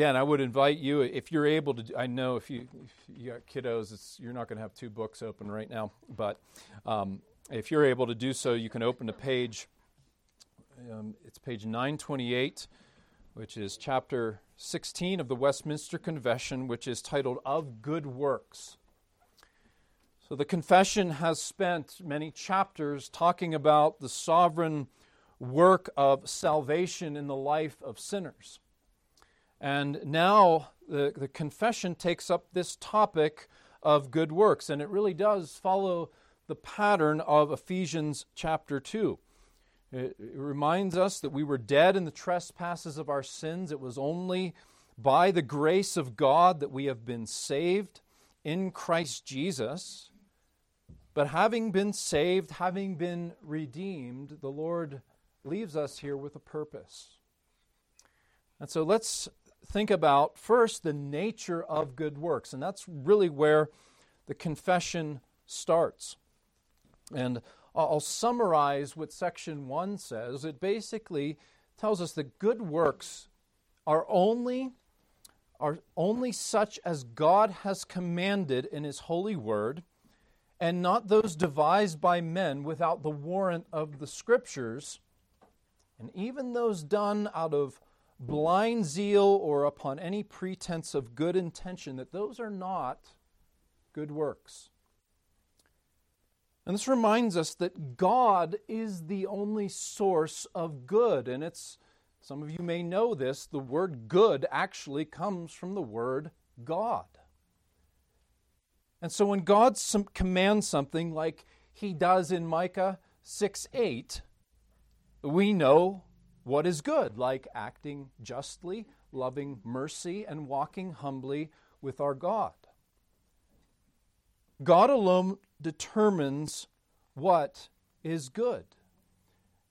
Again, I would invite you, if you're able to, I know if you, if you got kiddos, you're not going to have two books open right now, but um, if you're able to do so, you can open to page, um, it's page 928, which is chapter 16 of the Westminster Confession, which is titled Of Good Works. So the confession has spent many chapters talking about the sovereign work of salvation in the life of sinners. And now the, the confession takes up this topic of good works, and it really does follow the pattern of Ephesians chapter 2. It, it reminds us that we were dead in the trespasses of our sins. It was only by the grace of God that we have been saved in Christ Jesus. But having been saved, having been redeemed, the Lord leaves us here with a purpose. And so let's think about first the nature of good works. And that's really where the confession starts. And I'll summarize what section 1 says. It basically tells us that good works are only are only such as God has commanded in his holy word and not those devised by men without the warrant of the Scriptures, and even those done out of blind zeal or upon any pretense of good intention, that those are not good works. And this reminds us that God is the only source of good. And it's, some of you may know this, the word good actually comes from the word God. And so when God commands something like he does in Micah 6 8, we know what is good, like acting justly, loving mercy, and walking humbly with our God. God alone determines what is good.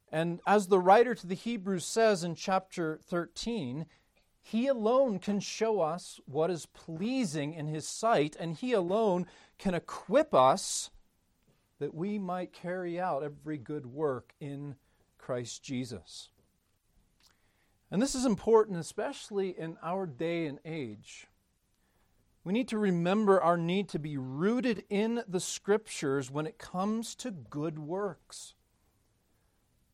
And as the writer to the Hebrews says in chapter 13, he alone can show us what is pleasing in His sight, and He alone can equip us that we might carry out every good work in Christ Jesus. And this is important, especially in our day and age. We need to remember our need to be rooted in the Scriptures when it comes to good works,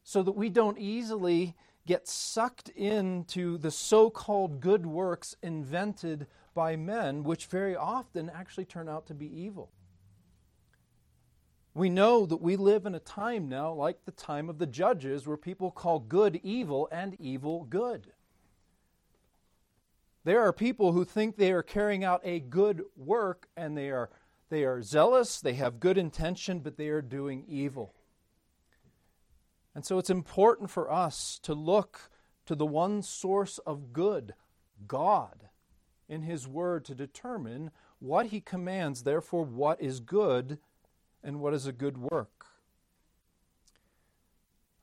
so that we don't easily get sucked into the so called good works invented by men, which very often actually turn out to be evil. We know that we live in a time now, like the time of the judges, where people call good evil and evil good. There are people who think they are carrying out a good work and they are, they are zealous, they have good intention, but they are doing evil. And so it's important for us to look to the one source of good, God, in His Word to determine what He commands, therefore, what is good and what is a good work.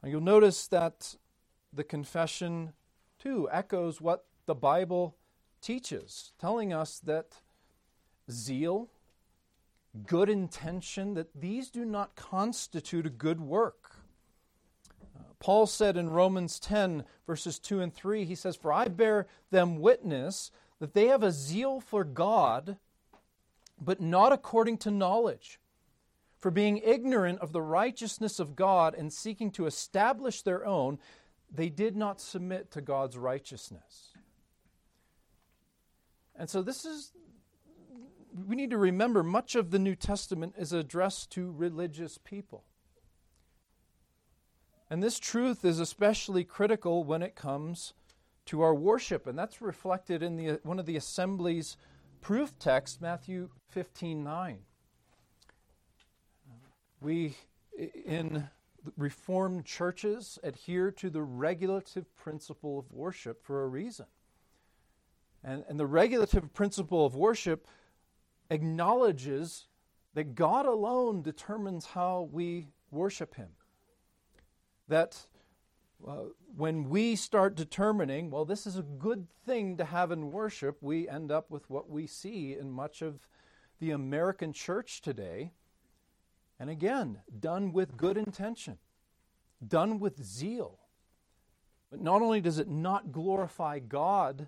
Now, you'll notice that the confession, too, echoes what the Bible teaches, telling us that zeal, good intention, that these do not constitute a good work. Uh, Paul said in Romans 10, verses 2 and 3, he says, For I bear them witness that they have a zeal for God, but not according to knowledge. For being ignorant of the righteousness of God and seeking to establish their own, they did not submit to God's righteousness. And so this is, we need to remember much of the New Testament is addressed to religious people. And this truth is especially critical when it comes to our worship, and that's reflected in the, one of the assembly's proof texts, Matthew 15 9. We, in Reformed churches, adhere to the regulative principle of worship for a reason. And, and the regulative principle of worship acknowledges that God alone determines how we worship Him that uh, when we start determining, well, this is a good thing to have in worship, we end up with what we see in much of the American church today. And again, done with good intention, done with zeal. But not only does it not glorify God,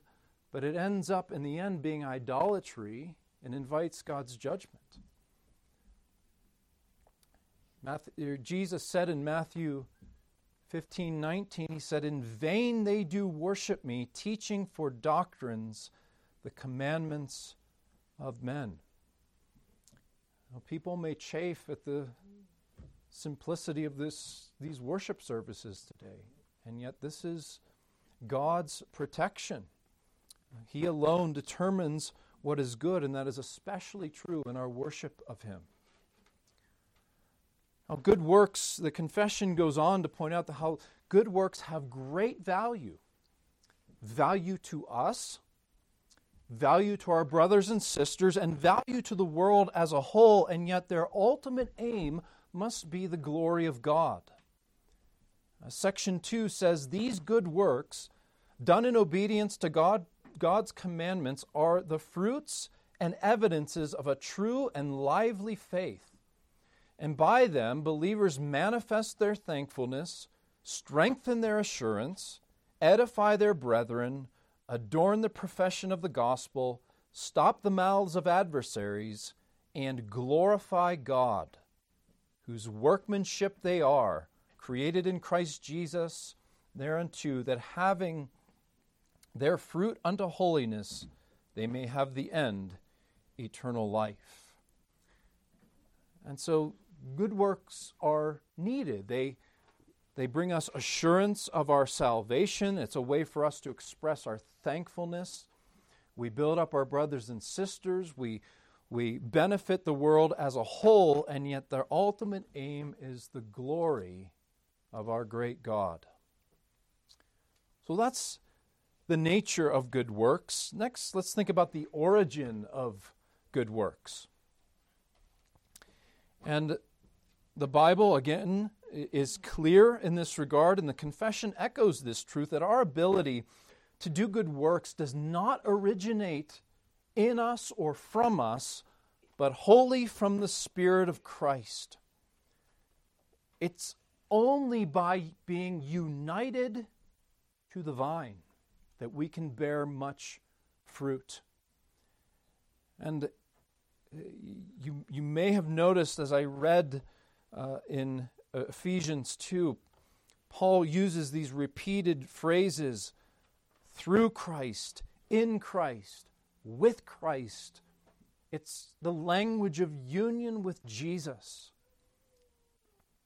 but it ends up in the end being idolatry and invites God's judgment. Matthew, er, Jesus said in Matthew 15 19, he said, In vain they do worship me, teaching for doctrines the commandments of men. Now, people may chafe at the simplicity of this, these worship services today, and yet this is God's protection. He alone determines what is good, and that is especially true in our worship of Him. Now, good works, the confession goes on to point out how good works have great value value to us, value to our brothers and sisters, and value to the world as a whole, and yet their ultimate aim must be the glory of God. Uh, section 2 says these good works, done in obedience to God, God's commandments, are the fruits and evidences of a true and lively faith and by them, believers manifest their thankfulness, strengthen their assurance, edify their brethren, adorn the profession of the gospel, stop the mouths of adversaries, and glorify God, whose workmanship they are, created in Christ Jesus, thereunto, that having their fruit unto holiness, they may have the end, eternal life. And so good works are needed. They, they bring us assurance of our salvation. It's a way for us to express our thankfulness. We build up our brothers and sisters. We, we benefit the world as a whole, and yet their ultimate aim is the glory of our great God. So that's the nature of good works. Next, let's think about the origin of good works. And the Bible, again, is clear in this regard, and the confession echoes this truth that our ability to do good works does not originate in us or from us, but wholly from the Spirit of Christ. It's only by being united to the vine that we can bear much fruit. And uh, you, you may have noticed as I read uh, in Ephesians 2, Paul uses these repeated phrases through Christ, in Christ, with Christ. It's the language of union with Jesus.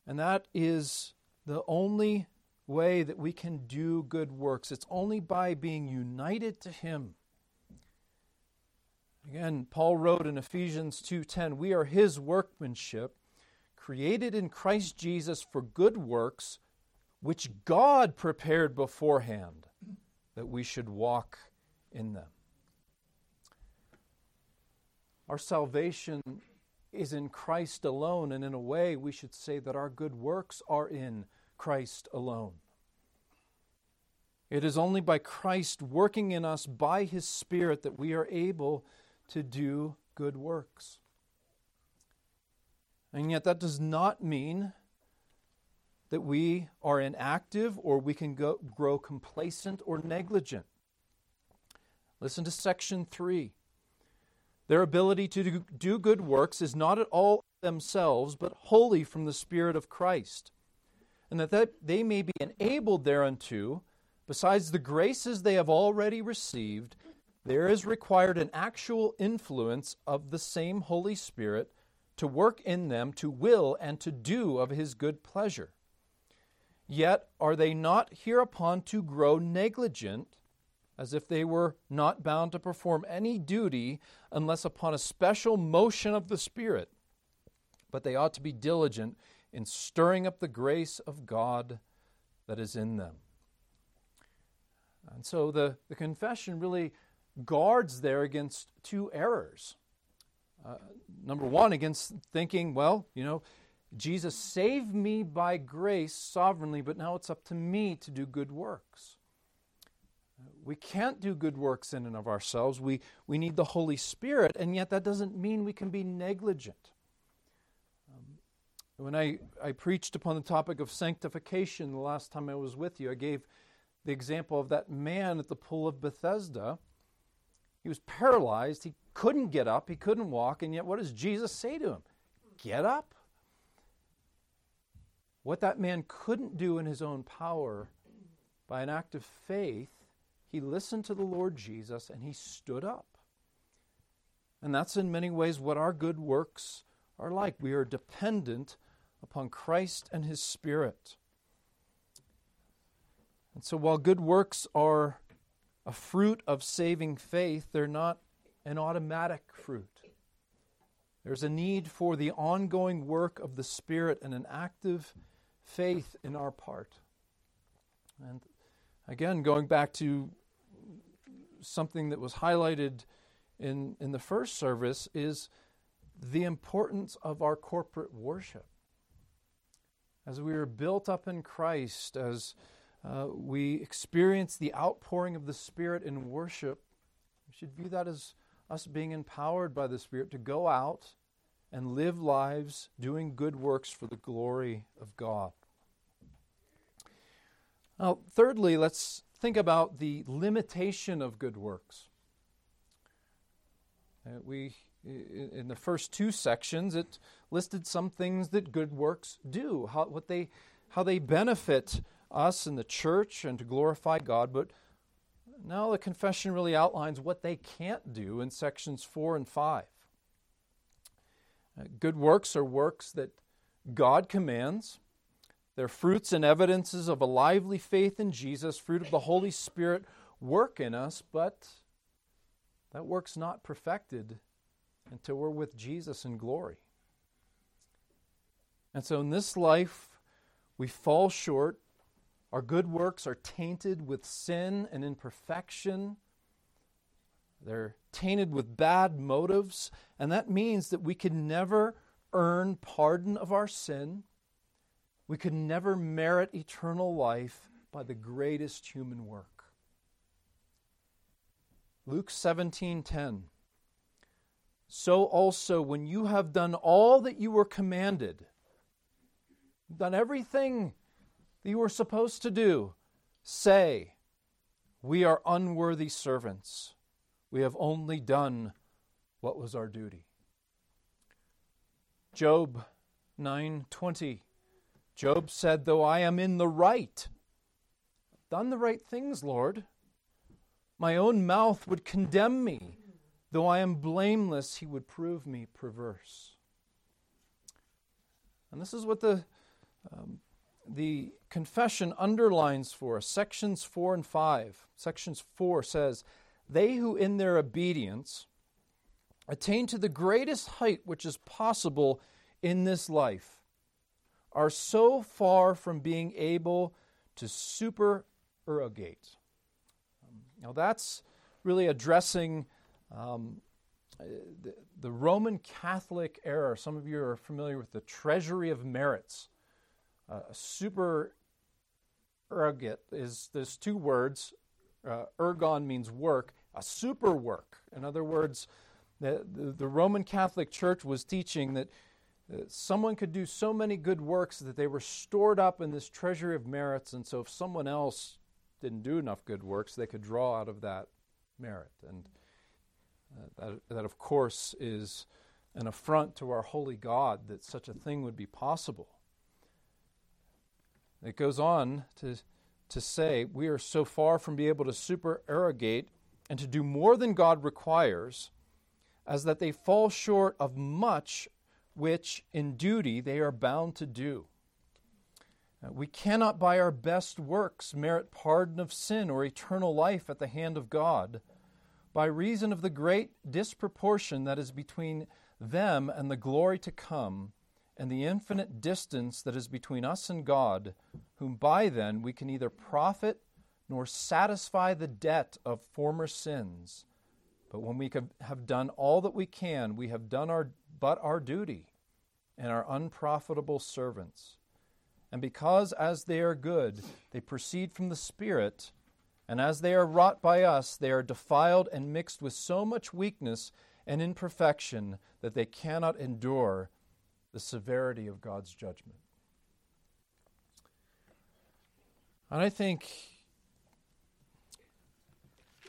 And that is the only way that we can do good works. It's only by being united to him. Again, Paul wrote in Ephesians 2:10, "We are his workmanship, created in Christ Jesus for good works, which God prepared beforehand that we should walk in them. Our salvation is in Christ alone, and in a way, we should say that our good works are in Christ alone. It is only by Christ working in us by His Spirit that we are able to do good works. And yet, that does not mean that we are inactive or we can go, grow complacent or negligent. Listen to section 3. Their ability to do, good works is not at all themselves, but wholly from the Spirit of Christ, and that, that they may be enabled thereunto, besides the graces they have already received, there is required an actual influence of the same Holy Spirit to work in them to will and to do of his good pleasure. Yet are they not hereupon to grow negligent, as if they were not bound to perform any duty unless upon a special motion of the Spirit, but they ought to be diligent in stirring up the grace of God that is in them. And so the, the confession really guards there against two errors. Uh, number one, against thinking, well, you know, Jesus saved me by grace sovereignly, but now it's up to me to do good works. We can't do good works in and of ourselves. We, we need the Holy Spirit, and yet that doesn't mean we can be negligent. Um, when I, I preached upon the topic of sanctification the last time I was with you, I gave the example of that man at the pool of Bethesda He was paralyzed. He couldn't get up. He couldn't walk. And yet, what does Jesus say to him? Get up. What that man couldn't do in his own power, by an act of faith, he listened to the Lord Jesus and he stood up. And that's in many ways what our good works are like. We are dependent upon Christ and his Spirit. And so while good works are a fruit of saving faith, they're not an automatic fruit. There's a need for the ongoing work of the Spirit and an active faith in our part. And again, going back to something that was highlighted in, in the first service, is the importance of our corporate worship. As we are built up in Christ, as uh, we experience the outpouring of the Spirit in worship, we should view that as us being empowered by the Spirit to go out and live lives doing good works for the glory of God. Now, thirdly, let's think about the limitation of good works. Uh, we, in the first two sections, it listed some things that good works do, how, what they, how they benefit us in the church and to glorify God. But now the confession really outlines what they can't do in sections four and five. Uh, good works are works that God commands. They're fruits and evidences of a lively faith in Jesus, fruit of the Holy Spirit work in us, but that work's not perfected until we're with Jesus in glory. And so in this life, we fall short. Our good works are tainted with sin and imperfection. They're tainted with bad motives, and that means that we can never earn pardon of our sin. We could never merit eternal life by the greatest human work. Luke 17:10 So also when you have done all that you were commanded done everything that you were supposed to do. Say we are unworthy servants. We have only done what was our duty. Job 9:20 Job said though I am in the right done the right things Lord. My own mouth would condemn me. Though I am blameless, he would prove me perverse. And this is what the, um, the confession underlines for us. Sections 4 and 5. Sections 4 says, They who in their obedience attain to the greatest height which is possible in this life are so far from being able to supererogate now, that's really addressing um, the, the, Roman Catholic error. Some of you are familiar with the treasury of merits. Uh, super ergot is there's two words. Uh, ergon means work, a super work. In other words, the, the, the Roman Catholic Church was teaching that uh, someone could do so many good works that they were stored up in this treasury of merits, and so if someone else didn't do enough good works, they could draw out of that merit. And uh, that, that, of course, is an affront to our holy God that such a thing would be possible. It goes on to, to say, We are so far from being able to supererogate and to do more than God requires, as that they fall short of much which in duty they are bound to do. Uh, we cannot, by our best works, merit pardon of sin or eternal life at the hand of God, by reason of the great disproportion that is between them and the glory to come, and the infinite distance that is between us and God, whom by then we can neither profit nor satisfy the debt of former sins. But when we have done all that we can, we have done our, but our duty and are unprofitable servants. And because, as they are good, they proceed from the Spirit, and as they are wrought by us, they are defiled and mixed with so much weakness and imperfection that they cannot endure the severity of God's judgment. And I think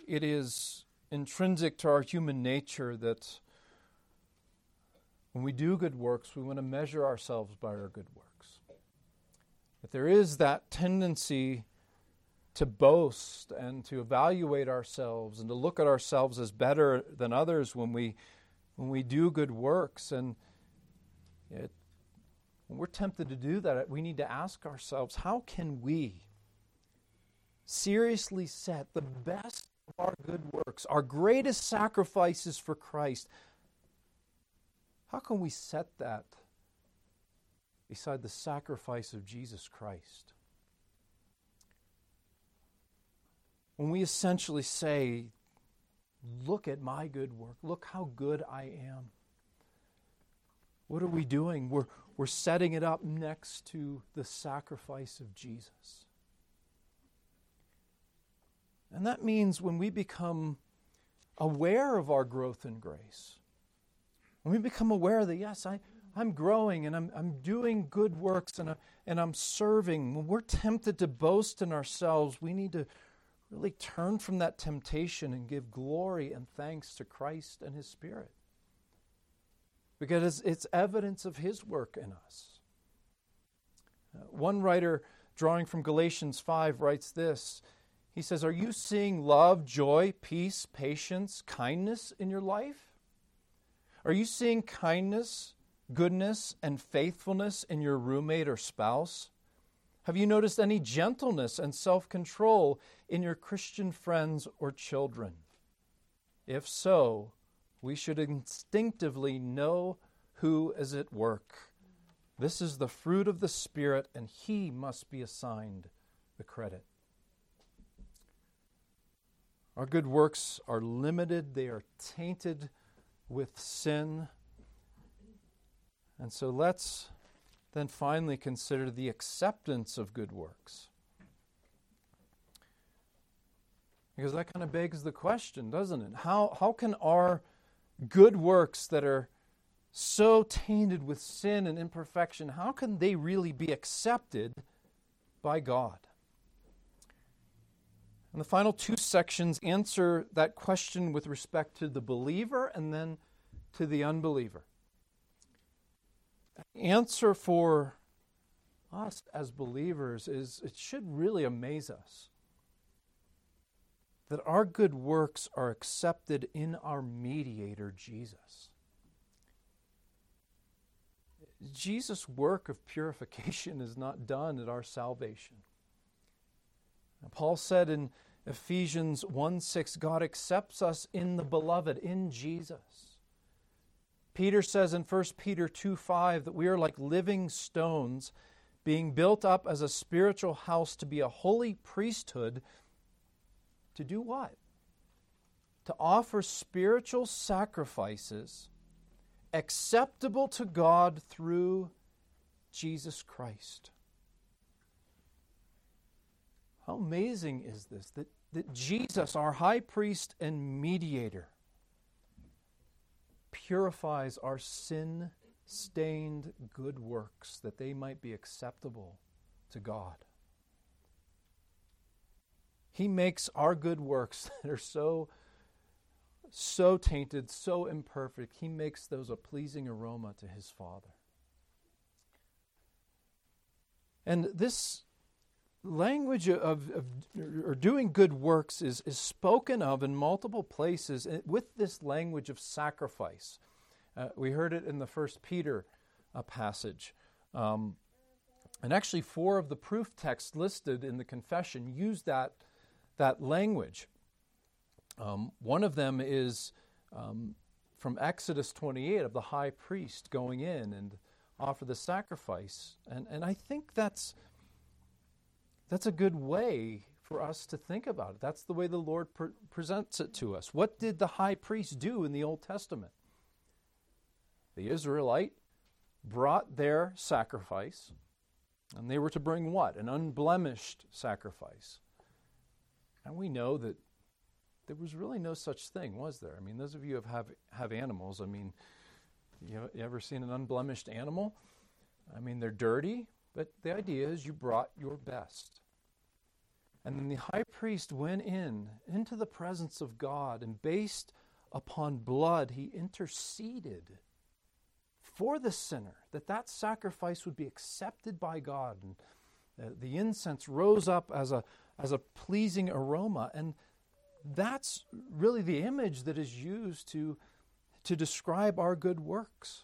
it is intrinsic to our human nature that when we do good works, we want to measure ourselves by our good works. That there is that tendency to boast and to evaluate ourselves and to look at ourselves as better than others when we when we do good works and it, when we're tempted to do that we need to ask ourselves how can we seriously set the best of our good works our greatest sacrifices for Christ how can we set that beside the sacrifice of Jesus Christ? When we essentially say, Look at my good work, look how good I am. What are we doing? We're, we're setting it up next to the sacrifice of Jesus. And that means when we become aware of our growth in grace, when we become aware that, yes, I, I'm growing and I'm, I'm doing good works and, I, and I'm serving, when we're tempted to boast in ourselves, we need to really turn from that temptation and give glory and thanks to Christ and His Spirit. Because it's evidence of His work in us. Uh, one writer, drawing from Galatians 5, writes this He says, Are you seeing love, joy, peace, patience, kindness in your life? Are you seeing kindness, goodness, and faithfulness in your roommate or spouse? Have you noticed any gentleness and self control in your Christian friends or children? If so, we should instinctively know who is at work. This is the fruit of the Spirit, and He must be assigned the credit. Our good works are limited, they are tainted with sin. And so let's then finally consider the acceptance of good works. Because that kind of begs the question, doesn't it? How, how can our good works that are so tainted with sin and imperfection, how can they really be accepted by God? And the final two sections answer that question with respect to the believer and then to the unbeliever. The answer for us as believers is it should really amaze us that our good works are accepted in our mediator, Jesus. Jesus' work of purification is not done at our salvation. Paul said in Ephesians 1 6, God accepts us in the beloved, in Jesus. Peter says in 1 Peter 2 5 that we are like living stones being built up as a spiritual house to be a holy priesthood. To do what? To offer spiritual sacrifices acceptable to God through Jesus Christ. How amazing is this? That, that Jesus, our high priest and mediator, purifies our sin stained good works that they might be acceptable to God. He makes our good works that are so so tainted, so imperfect, he makes those a pleasing aroma to his Father. And this language of, of, or doing good works is, is spoken of in multiple places with this language of sacrifice. Uh, we heard it in the First Peter uh, passage. Um, and actually, four of the proof texts listed in the confession use that, that language. Um, one of them is um, from Exodus 28 of the high priest going in and offer the sacrifice. And, and I think that's that's a good way for us to think about it. That's the way the Lord pre- presents it to us. What did the high priest do in the Old Testament? The Israelite brought their sacrifice, and they were to bring what? An unblemished sacrifice. And we know that there was really no such thing, was there? I mean, those of you who have, have, animals, I mean, you, you ever seen an unblemished animal? I mean, they're dirty, but the idea is you brought your best. And then the high priest went in into the presence of God, and based upon blood, he interceded for the sinner, that that sacrifice would be accepted by God. And uh, the incense rose up as a, as a pleasing aroma. And that's really the image that is used to, to describe our good works.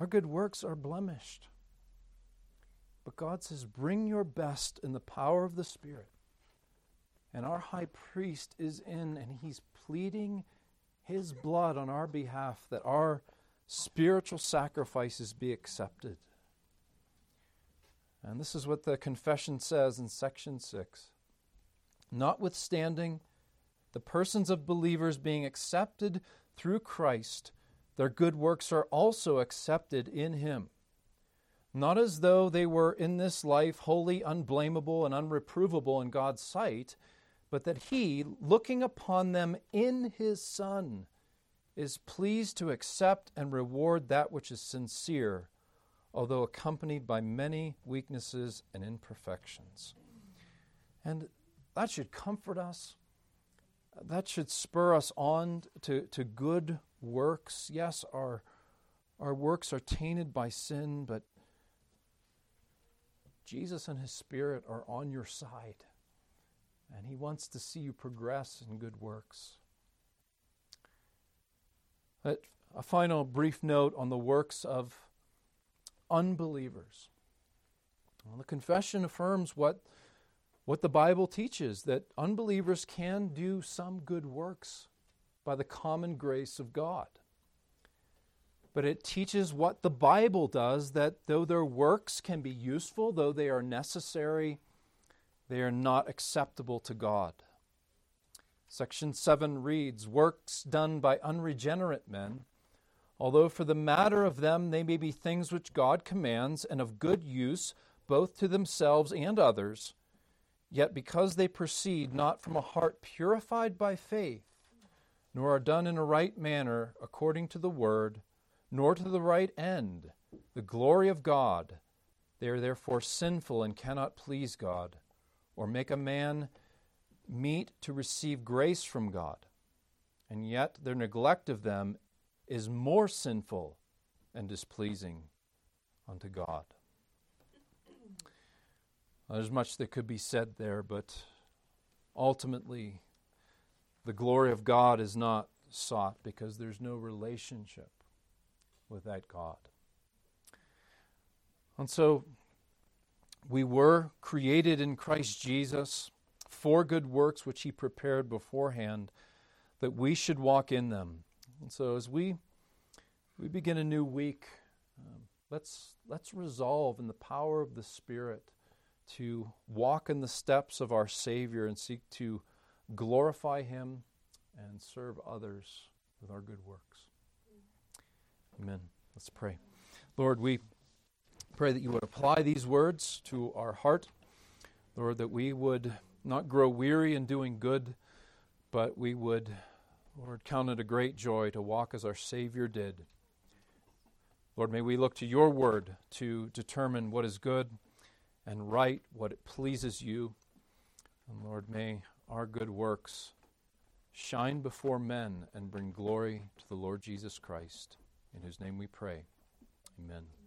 Our good works are blemished. But God says, bring your best in the power of the Spirit. And our high priest is in, and he's pleading his blood on our behalf that our spiritual sacrifices be accepted. And this is what the confession says in section 6. Notwithstanding the persons of believers being accepted through Christ, their good works are also accepted in Him. Not as though they were in this life wholly unblameable and unreprovable in God's sight, but that He, looking upon them in His Son, is pleased to accept and reward that which is sincere, although accompanied by many weaknesses and imperfections. And that should comfort us. That should spur us on to, to good works. Yes, our, our works are tainted by sin, but Jesus and His Spirit are on your side, and He wants to see you progress in good works. A final brief note on the works of unbelievers. Well, the confession affirms what what the Bible teaches that unbelievers can do some good works by the common grace of God. But it teaches what the Bible does that though their works can be useful, though they are necessary, they are not acceptable to God. Section 7 reads Works done by unregenerate men, although for the matter of them they may be things which God commands and of good use both to themselves and others Yet because they proceed not from a heart purified by faith, nor are done in a right manner according to the word, nor to the right end, the glory of God, they are therefore sinful and cannot please God, or make a man meet to receive grace from God. And yet their neglect of them is more sinful and displeasing unto God. There's much that could be said there, but ultimately, the glory of God is not sought because there's no relationship with that God. And so, we were created in Christ Jesus for good works which He prepared beforehand that we should walk in them. And so, as we we begin a new week, um, let's let's resolve in the power of the Spirit to walk in the steps of our Savior and seek to glorify Him and serve others with our good works. Amen. Let's pray. Lord, we pray that you would apply these words to our heart. Lord, that we would not grow weary in doing good, but we would, Lord, count it a great joy to walk as our Savior did. Lord, may we look to your word to determine what is good and right what it pleases you. And Lord, may our good works shine before men and bring glory to the Lord Jesus Christ, in whose name we pray. Amen.